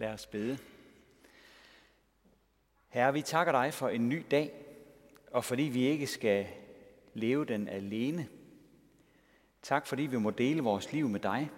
Lad os bede. Herre, vi takker dig for en ny dag, og fordi vi ikke skal leve den alene. Tak fordi vi må dele vores liv med dig.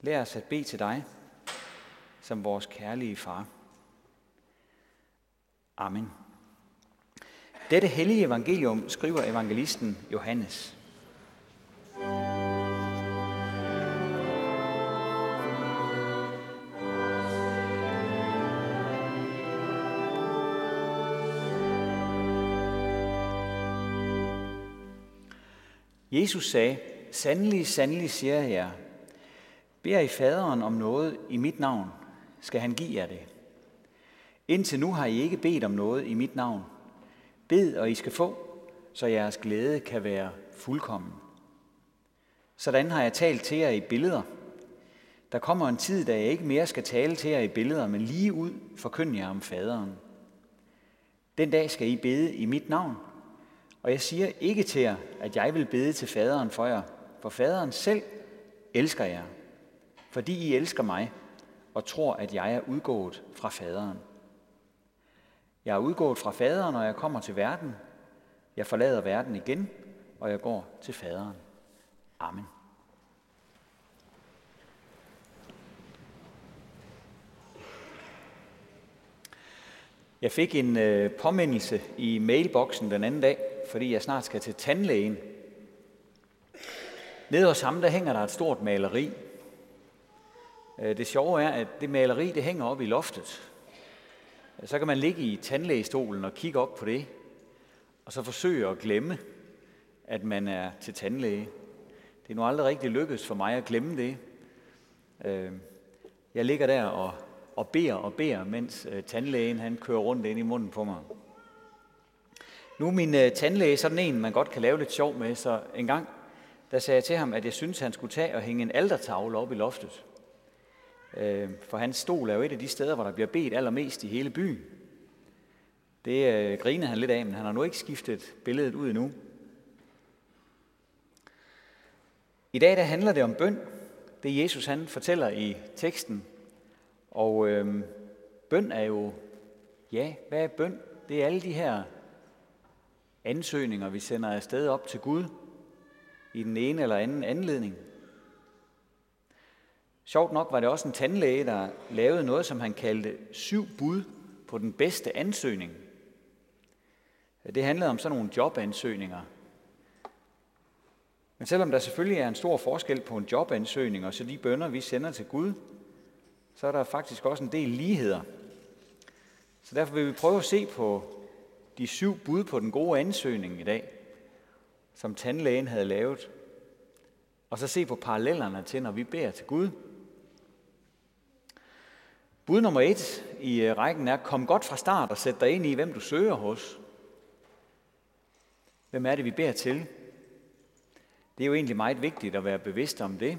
Lær os at bede til dig som vores kærlige far. Amen. Dette hellige evangelium skriver evangelisten Johannes. Jesus sagde, Sandelig, sandelig siger jeg jer, beder I faderen om noget i mit navn, skal han give jer det. Indtil nu har I ikke bedt om noget i mit navn. Bed, og I skal få, så jeres glæde kan være fuldkommen. Sådan har jeg talt til jer i billeder. Der kommer en tid, da jeg ikke mere skal tale til jer i billeder, men lige ud forkynde jer om faderen. Den dag skal I bede i mit navn, og jeg siger ikke til jer, at jeg vil bede til faderen for jer, for faderen selv elsker jer, fordi I elsker mig og tror, at jeg er udgået fra faderen. Jeg er udgået fra faderen, og jeg kommer til verden. Jeg forlader verden igen, og jeg går til faderen. Amen. Jeg fik en øh, påmindelse i mailboksen den anden dag, fordi jeg snart skal til tandlægen. Nede hos ham, der hænger der et stort maleri. Øh, det sjove er, at det maleri, det hænger op i loftet. Så kan man ligge i tandlægestolen og kigge op på det, og så forsøge at glemme, at man er til tandlæge. Det er nu aldrig rigtig lykkedes for mig at glemme det. Øh, jeg ligger der og, og beder og beder, mens øh, tandlægen han kører rundt ind i munden på mig. Nu er min øh, tandlæge sådan en, man godt kan lave lidt sjov med, så en gang, der sagde jeg til ham, at jeg synes, han skulle tage og hænge en aldertavle op i loftet. Øh, for hans stol er jo et af de steder, hvor der bliver bedt allermest i hele byen. Det øh, griner han lidt af, men han har nu ikke skiftet billedet ud endnu. I dag der handler det om bøn. Det Jesus han fortæller i teksten. Og øh, bøn er jo, ja, hvad er bøn? Det er alle de her ansøgninger, vi sender afsted op til Gud i den ene eller anden anledning. Sjovt nok var det også en tandlæge, der lavede noget, som han kaldte syv bud på den bedste ansøgning. Det handlede om sådan nogle jobansøgninger. Men selvom der selvfølgelig er en stor forskel på en jobansøgning og så de bønder, vi sender til Gud, så er der faktisk også en del ligheder. Så derfor vil vi prøve at se på de syv bud på den gode ansøgning i dag, som tandlægen havde lavet, og så se på parallellerne til, når vi beder til Gud. Bud nummer et i øh, rækken er, kom godt fra start og sæt dig ind i, hvem du søger hos. Hvem er det, vi beder til? Det er jo egentlig meget vigtigt at være bevidst om det.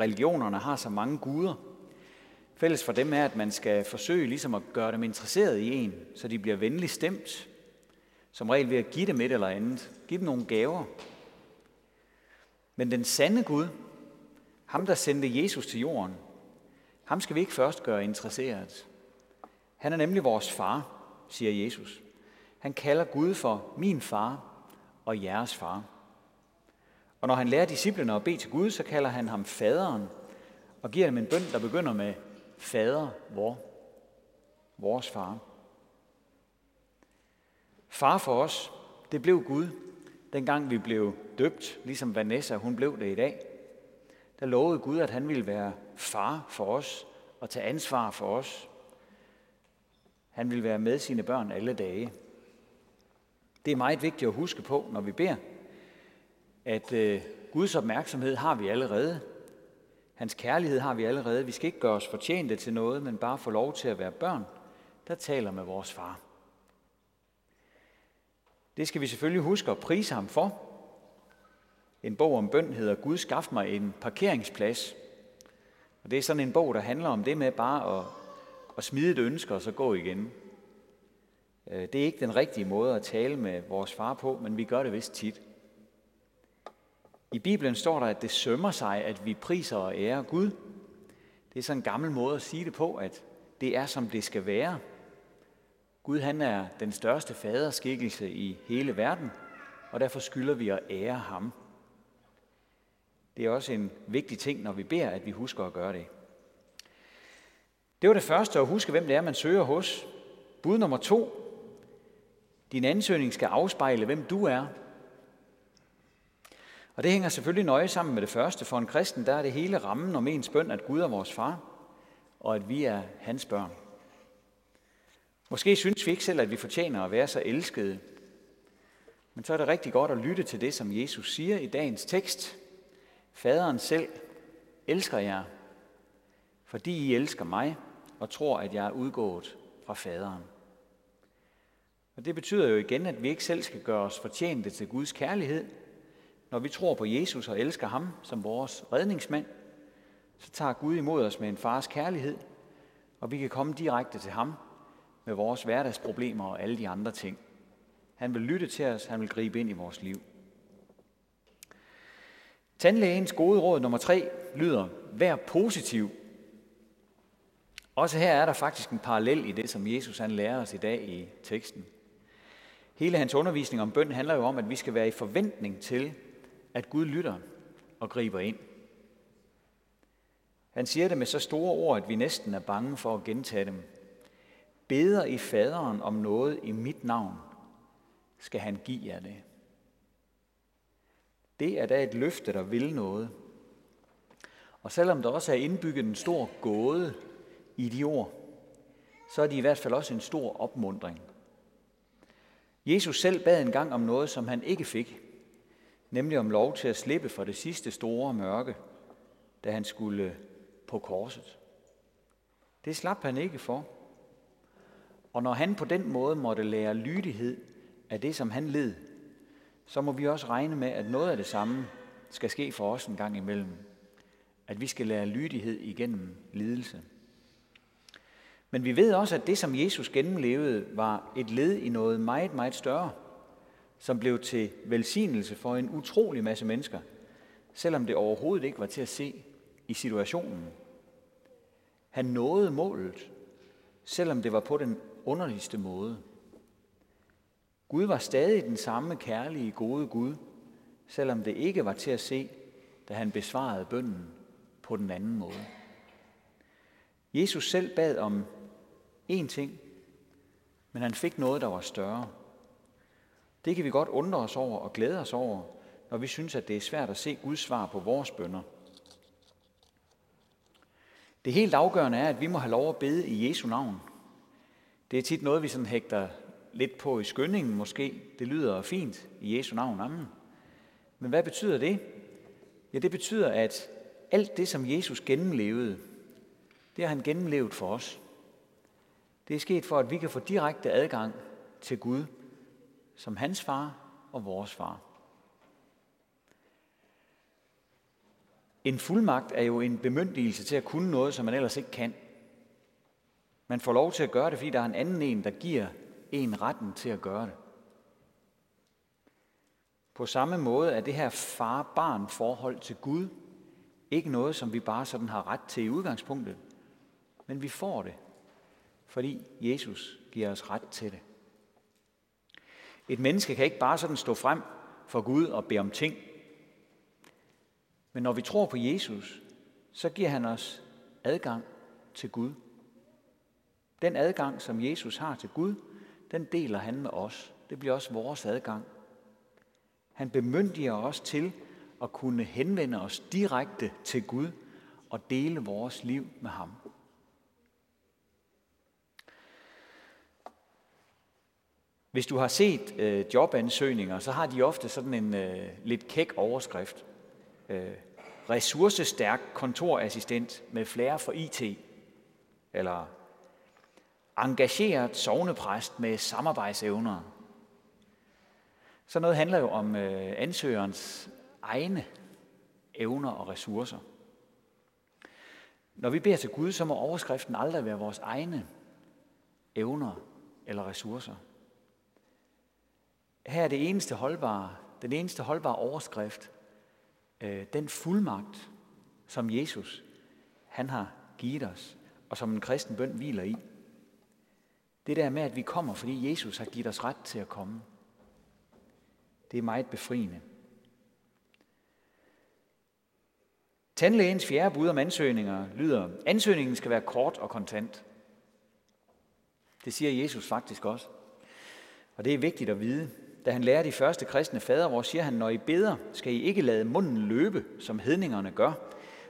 Religionerne har så mange guder, Fælles for dem er, at man skal forsøge ligesom at gøre dem interesseret i en, så de bliver venligt stemt. Som regel ved at give dem et eller andet. Give dem nogle gaver. Men den sande Gud, ham der sendte Jesus til jorden, ham skal vi ikke først gøre interesseret. Han er nemlig vores far, siger Jesus. Han kalder Gud for min far og jeres far. Og når han lærer disciplene at bede til Gud, så kalder han ham faderen og giver dem en bøn, der begynder med Fader vor, vores far. Far for os, det blev Gud, dengang vi blev døbt, ligesom Vanessa, hun blev det i dag. Der lovede Gud, at han ville være far for os og tage ansvar for os. Han ville være med sine børn alle dage. Det er meget vigtigt at huske på, når vi beder, at øh, Guds opmærksomhed har vi allerede. Hans kærlighed har vi allerede. Vi skal ikke gøre os fortjente til noget, men bare få lov til at være børn, der taler med vores far. Det skal vi selvfølgelig huske at prise ham for. En bog om bøn hedder Gud skaf mig en parkeringsplads. Og det er sådan en bog, der handler om det med bare at, at smide et ønske og så gå igen. Øh, det er ikke den rigtige måde at tale med vores far på, men vi gør det vist tit. I Bibelen står der, at det sømmer sig, at vi priser og ærer Gud. Det er sådan en gammel måde at sige det på, at det er, som det skal være. Gud han er den største faderskikkelse i hele verden, og derfor skylder vi at ære ham. Det er også en vigtig ting, når vi beder, at vi husker at gøre det. Det var det første, at huske, hvem det er, man søger hos. Bud nummer to. Din ansøgning skal afspejle, hvem du er. Og det hænger selvfølgelig nøje sammen med det første. For en kristen, der er det hele rammen om ens bøn, at Gud er vores far, og at vi er hans børn. Måske synes vi ikke selv, at vi fortjener at være så elskede. Men så er det rigtig godt at lytte til det, som Jesus siger i dagens tekst. Faderen selv elsker jer, fordi I elsker mig og tror, at jeg er udgået fra faderen. Og det betyder jo igen, at vi ikke selv skal gøre os fortjente til Guds kærlighed. Når vi tror på Jesus og elsker ham som vores redningsmand, så tager Gud imod os med en fars kærlighed, og vi kan komme direkte til ham med vores hverdagsproblemer og alle de andre ting. Han vil lytte til os, han vil gribe ind i vores liv. Tandlægens gode råd nummer tre lyder, vær positiv. Også her er der faktisk en parallel i det, som Jesus han lærer os i dag i teksten. Hele hans undervisning om bøn handler jo om, at vi skal være i forventning til, at Gud lytter og griber ind. Han siger det med så store ord, at vi næsten er bange for at gentage dem. Beder I faderen om noget i mit navn, skal han give jer det. Det er da et løfte, der vil noget. Og selvom der også er indbygget en stor gåde i de ord, så er de i hvert fald også en stor opmundring. Jesus selv bad en gang om noget, som han ikke fik, nemlig om lov til at slippe for det sidste store mørke, da han skulle på korset. Det slap han ikke for. Og når han på den måde måtte lære lydighed af det, som han led, så må vi også regne med, at noget af det samme skal ske for os en gang imellem. At vi skal lære lydighed igennem lidelse. Men vi ved også, at det, som Jesus gennemlevede, var et led i noget meget, meget større, som blev til velsignelse for en utrolig masse mennesker, selvom det overhovedet ikke var til at se i situationen. Han nåede målet, selvom det var på den underligste måde. Gud var stadig den samme kærlige, gode Gud, selvom det ikke var til at se, da han besvarede bønnen på den anden måde. Jesus selv bad om én ting, men han fik noget, der var større. Det kan vi godt undre os over og glæde os over, når vi synes, at det er svært at se Guds svar på vores bønder. Det helt afgørende er, at vi må have lov at bede i Jesu navn. Det er tit noget, vi sådan hægter lidt på i skyndingen måske. Det lyder fint i Jesu navn. Amen. Men hvad betyder det? Ja, det betyder, at alt det, som Jesus gennemlevede, det har han gennemlevet for os. Det er sket for, at vi kan få direkte adgang til Gud som hans far og vores far. En fuldmagt er jo en bemyndigelse til at kunne noget, som man ellers ikke kan. Man får lov til at gøre det, fordi der er en anden en, der giver en retten til at gøre det. På samme måde er det her far-barn forhold til Gud ikke noget, som vi bare sådan har ret til i udgangspunktet, men vi får det, fordi Jesus giver os ret til det. Et menneske kan ikke bare sådan stå frem for Gud og bede om ting. Men når vi tror på Jesus, så giver han os adgang til Gud. Den adgang, som Jesus har til Gud, den deler han med os. Det bliver også vores adgang. Han bemyndiger os til at kunne henvende os direkte til Gud og dele vores liv med ham. Hvis du har set øh, jobansøgninger, så har de ofte sådan en øh, lidt kæk overskrift. Øh, ressourcestærk kontorassistent med flere for IT. Eller engageret sovnepræst med samarbejdsevner. Så noget handler jo om øh, ansøgerens egne evner og ressourcer. Når vi beder til Gud, så må overskriften aldrig være vores egne evner eller ressourcer. Her er det eneste holdbare, den eneste holdbare overskrift, øh, den fuldmagt, som Jesus han har givet os, og som en kristen bøn hviler i. Det der med, at vi kommer, fordi Jesus har givet os ret til at komme. Det er meget befriende. Tandlægens fjerde bud om ansøgninger lyder, ansøgningen skal være kort og kontant. Det siger Jesus faktisk også. Og det er vigtigt at vide. Da han lærer de første kristne fader, hvor siger han, når I beder, skal I ikke lade munden løbe, som hedningerne gør,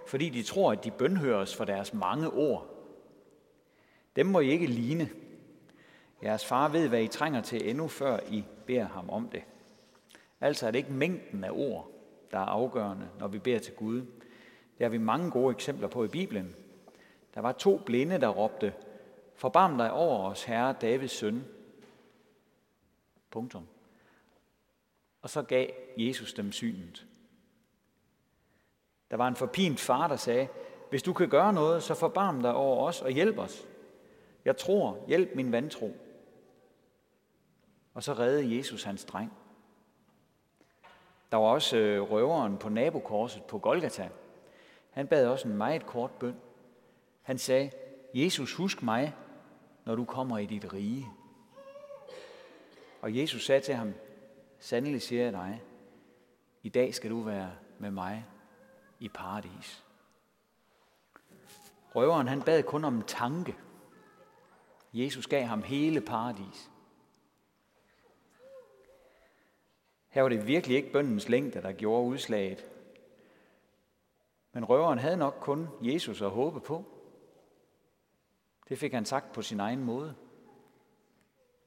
fordi de tror, at de bønhøres for deres mange ord. Dem må I ikke ligne. Jeres far ved, hvad I trænger til endnu før I beder ham om det. Altså er det ikke mængden af ord, der er afgørende, når vi beder til Gud. Det har vi mange gode eksempler på i Bibelen. Der var to blinde, der råbte, Forbarm dig over os, Herre Davids søn. Punktum. Og så gav Jesus dem synet. Der var en forpint far, der sagde, hvis du kan gøre noget, så forbarm dig over os og hjælp os. Jeg tror, hjælp min vantro. Og så redde Jesus hans dreng. Der var også øh, røveren på nabokorset på Golgata. Han bad også en meget kort bøn. Han sagde, Jesus, husk mig, når du kommer i dit rige. Og Jesus sagde til ham, sandelig siger jeg dig, i dag skal du være med mig i paradis. Røveren han bad kun om en tanke. Jesus gav ham hele paradis. Her var det virkelig ikke bøndens længde, der gjorde udslaget. Men røveren havde nok kun Jesus at håbe på. Det fik han sagt på sin egen måde.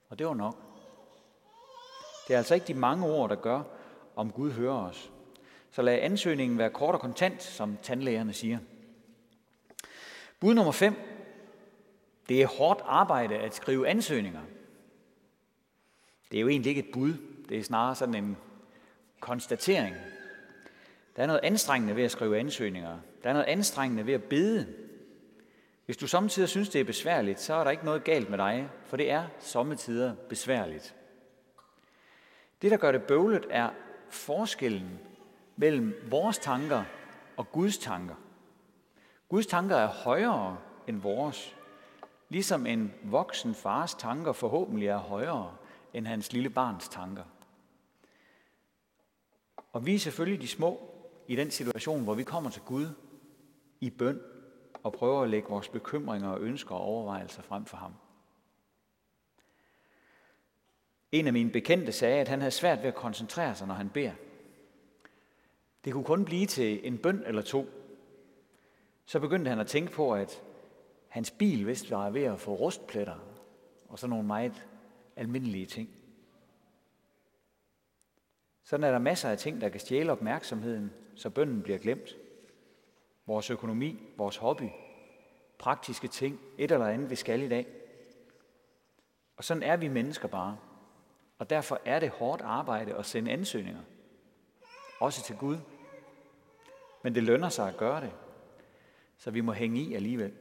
Og det var nok. Det er altså ikke de mange ord, der gør, om Gud hører os. Så lad ansøgningen være kort og kontant, som tandlægerne siger. Bud nummer 5. Det er hårdt arbejde at skrive ansøgninger. Det er jo egentlig ikke et bud. Det er snarere sådan en konstatering. Der er noget anstrengende ved at skrive ansøgninger. Der er noget anstrengende ved at bede. Hvis du samtidig synes, det er besværligt, så er der ikke noget galt med dig, for det er sommetider besværligt. Det, der gør det bøvlet, er forskellen mellem vores tanker og Guds tanker. Guds tanker er højere end vores, ligesom en voksen fars tanker forhåbentlig er højere end hans lille barns tanker. Og vi er selvfølgelig de små i den situation, hvor vi kommer til Gud i bøn og prøver at lægge vores bekymringer og ønsker og overvejelser frem for ham. En af mine bekendte sagde, at han havde svært ved at koncentrere sig, når han beder. Det kunne kun blive til en bøn eller to. Så begyndte han at tænke på, at hans bil vist var ved at få rustpletter og sådan nogle meget almindelige ting. Sådan er der masser af ting, der kan stjæle opmærksomheden, så bønden bliver glemt. Vores økonomi, vores hobby, praktiske ting, et eller andet, vi skal i dag. Og sådan er vi mennesker bare. Og derfor er det hårdt arbejde at sende ansøgninger. Også til Gud. Men det lønner sig at gøre det. Så vi må hænge i alligevel.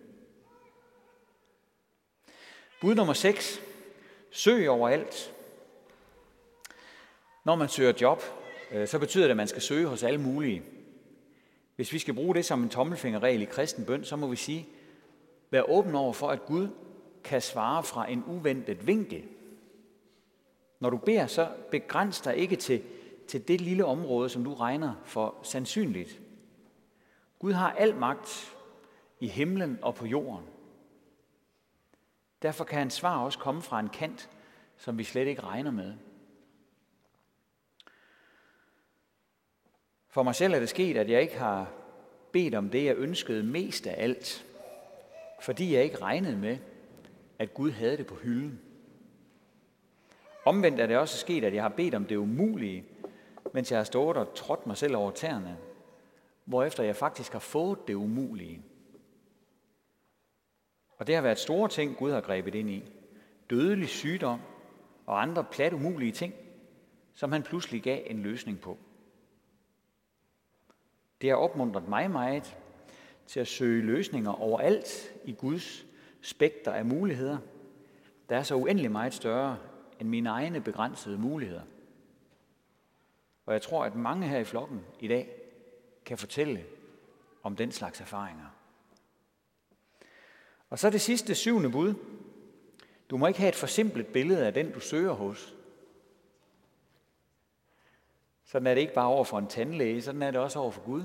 Bud nummer 6. Søg overalt. Når man søger job, øh, så betyder det, at man skal søge hos alle mulige. Hvis vi skal bruge det som en tommelfingerregel i kristen bøn, så må vi sige, vær åben over for, at Gud kan svare fra en uventet vinkel. Når du beder, så begræns dig ikke til, til det lille område, som du regner for sandsynligt. Gud har al magt i himlen og på jorden. Derfor kan hans svar også komme fra en kant, som vi slet ikke regner med. For mig selv er det sket, at jeg ikke har bedt om det, jeg ønskede mest af alt, fordi jeg ikke regnede med, at Gud havde det på hylden. Omvendt er det også sket, at jeg har bedt om det umulige, mens jeg har stået og trådt mig selv over tæerne, hvorefter jeg faktisk har fået det umulige. Og det har været store ting, Gud har grebet ind i. Dødelig sygdom og andre plat umulige ting, som han pludselig gav en løsning på. Det har opmuntret mig meget til at søge løsninger overalt i Guds spekter af muligheder, der er så uendelig meget større end mine egne begrænsede muligheder. Og jeg tror, at mange her i flokken i dag kan fortælle om den slags erfaringer. Og så det sidste syvende bud. Du må ikke have et forsimplet billede af den, du søger hos. Sådan er det ikke bare over for en tandlæge, sådan er det også over for Gud.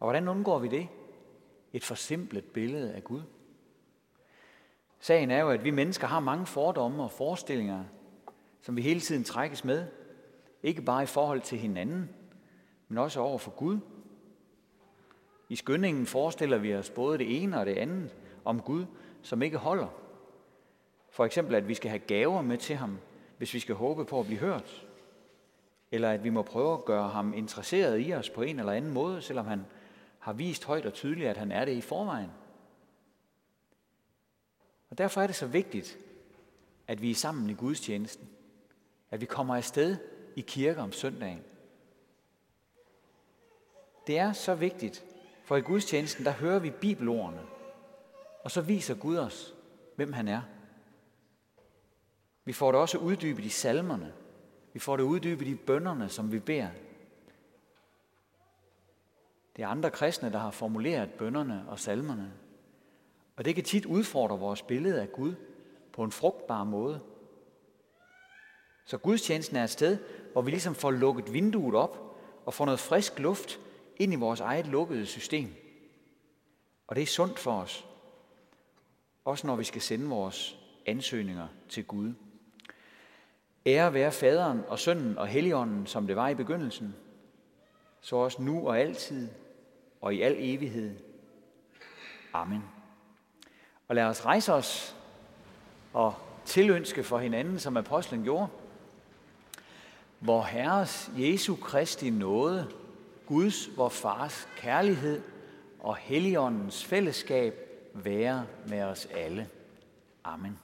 Og hvordan undgår vi det? Et forsimplet billede af Gud. Sagen er jo, at vi mennesker har mange fordomme og forestillinger, som vi hele tiden trækkes med. Ikke bare i forhold til hinanden, men også over for Gud. I skyndingen forestiller vi os både det ene og det andet om Gud, som ikke holder. For eksempel, at vi skal have gaver med til ham, hvis vi skal håbe på at blive hørt. Eller at vi må prøve at gøre ham interesseret i os på en eller anden måde, selvom han har vist højt og tydeligt, at han er det i forvejen. Og derfor er det så vigtigt, at vi er sammen i gudstjenesten. At vi kommer afsted i kirke om søndagen. Det er så vigtigt, for i gudstjenesten, der hører vi bibelordene, og så viser Gud os, hvem han er. Vi får det også uddybet i salmerne. Vi får det uddybet i bønderne, som vi beder. Det er andre kristne, der har formuleret bønderne og salmerne. Og det kan tit udfordre vores billede af Gud på en frugtbar måde. Så gudstjenesten er et sted, hvor vi ligesom får lukket vinduet op og får noget frisk luft ind i vores eget lukkede system. Og det er sundt for os. Også når vi skal sende vores ansøgninger til Gud. Ære være faderen og sønnen og helligånden, som det var i begyndelsen, så også nu og altid og i al evighed. Amen. Og lad os rejse os og tilønske for hinanden, som apostlen gjorde. Hvor Herres Jesu Kristi nåde, Guds, vor Fars kærlighed og Helligåndens fællesskab være med os alle. Amen.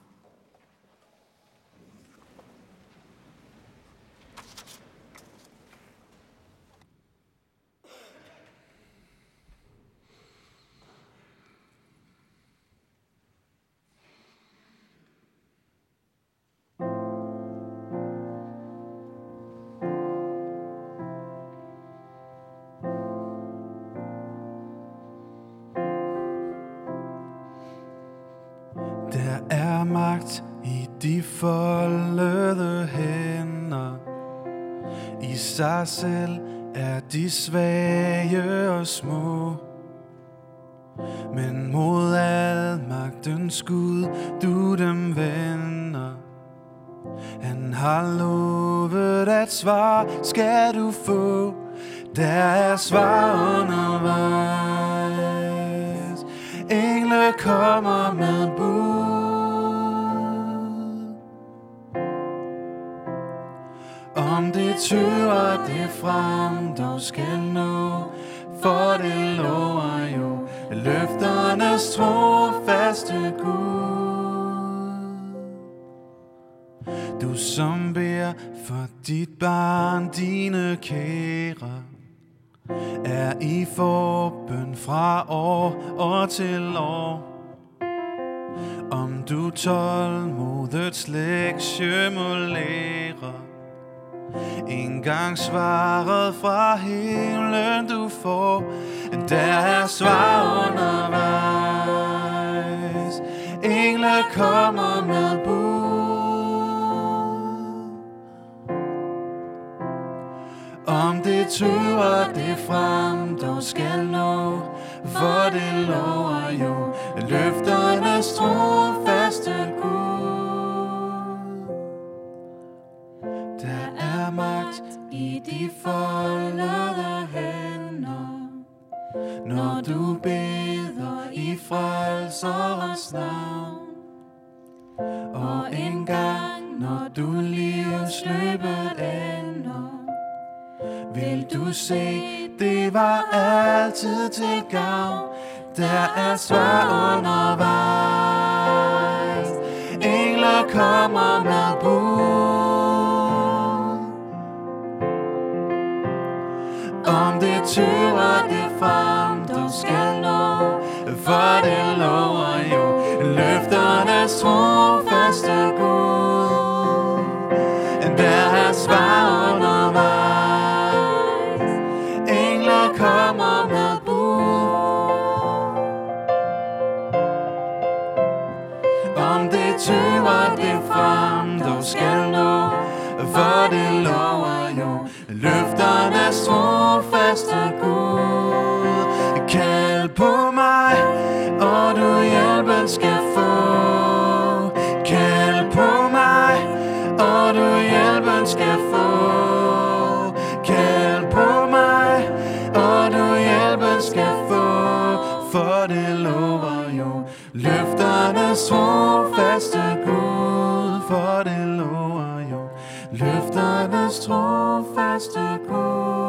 Magt i de foldede hænder. I sig selv er de svage og små. Men mod al magtens Gud, du dem vender. Han har lovet, at svar skal du få. Der er svar undervejs. Engle kommer med bud. Om det tør det frem, dog skal nå, for det lover jo løfternes trofaste Gud. Du som beder for dit barn, dine kære, er i forbøn fra år og til år. Om du tålmodets lektie må lære, en gang svaret fra himlen du får Der er svar undervejs. Engle kommer med bud. Om det tøver det frem dog skal nå For det lover jo løfter Der er svar undervejs. Engler kommer med bud. Om det tøver det frem, du skal nå For det lover jo løfternes trofaste Gud Der er svar undervejs For trofaste Gud.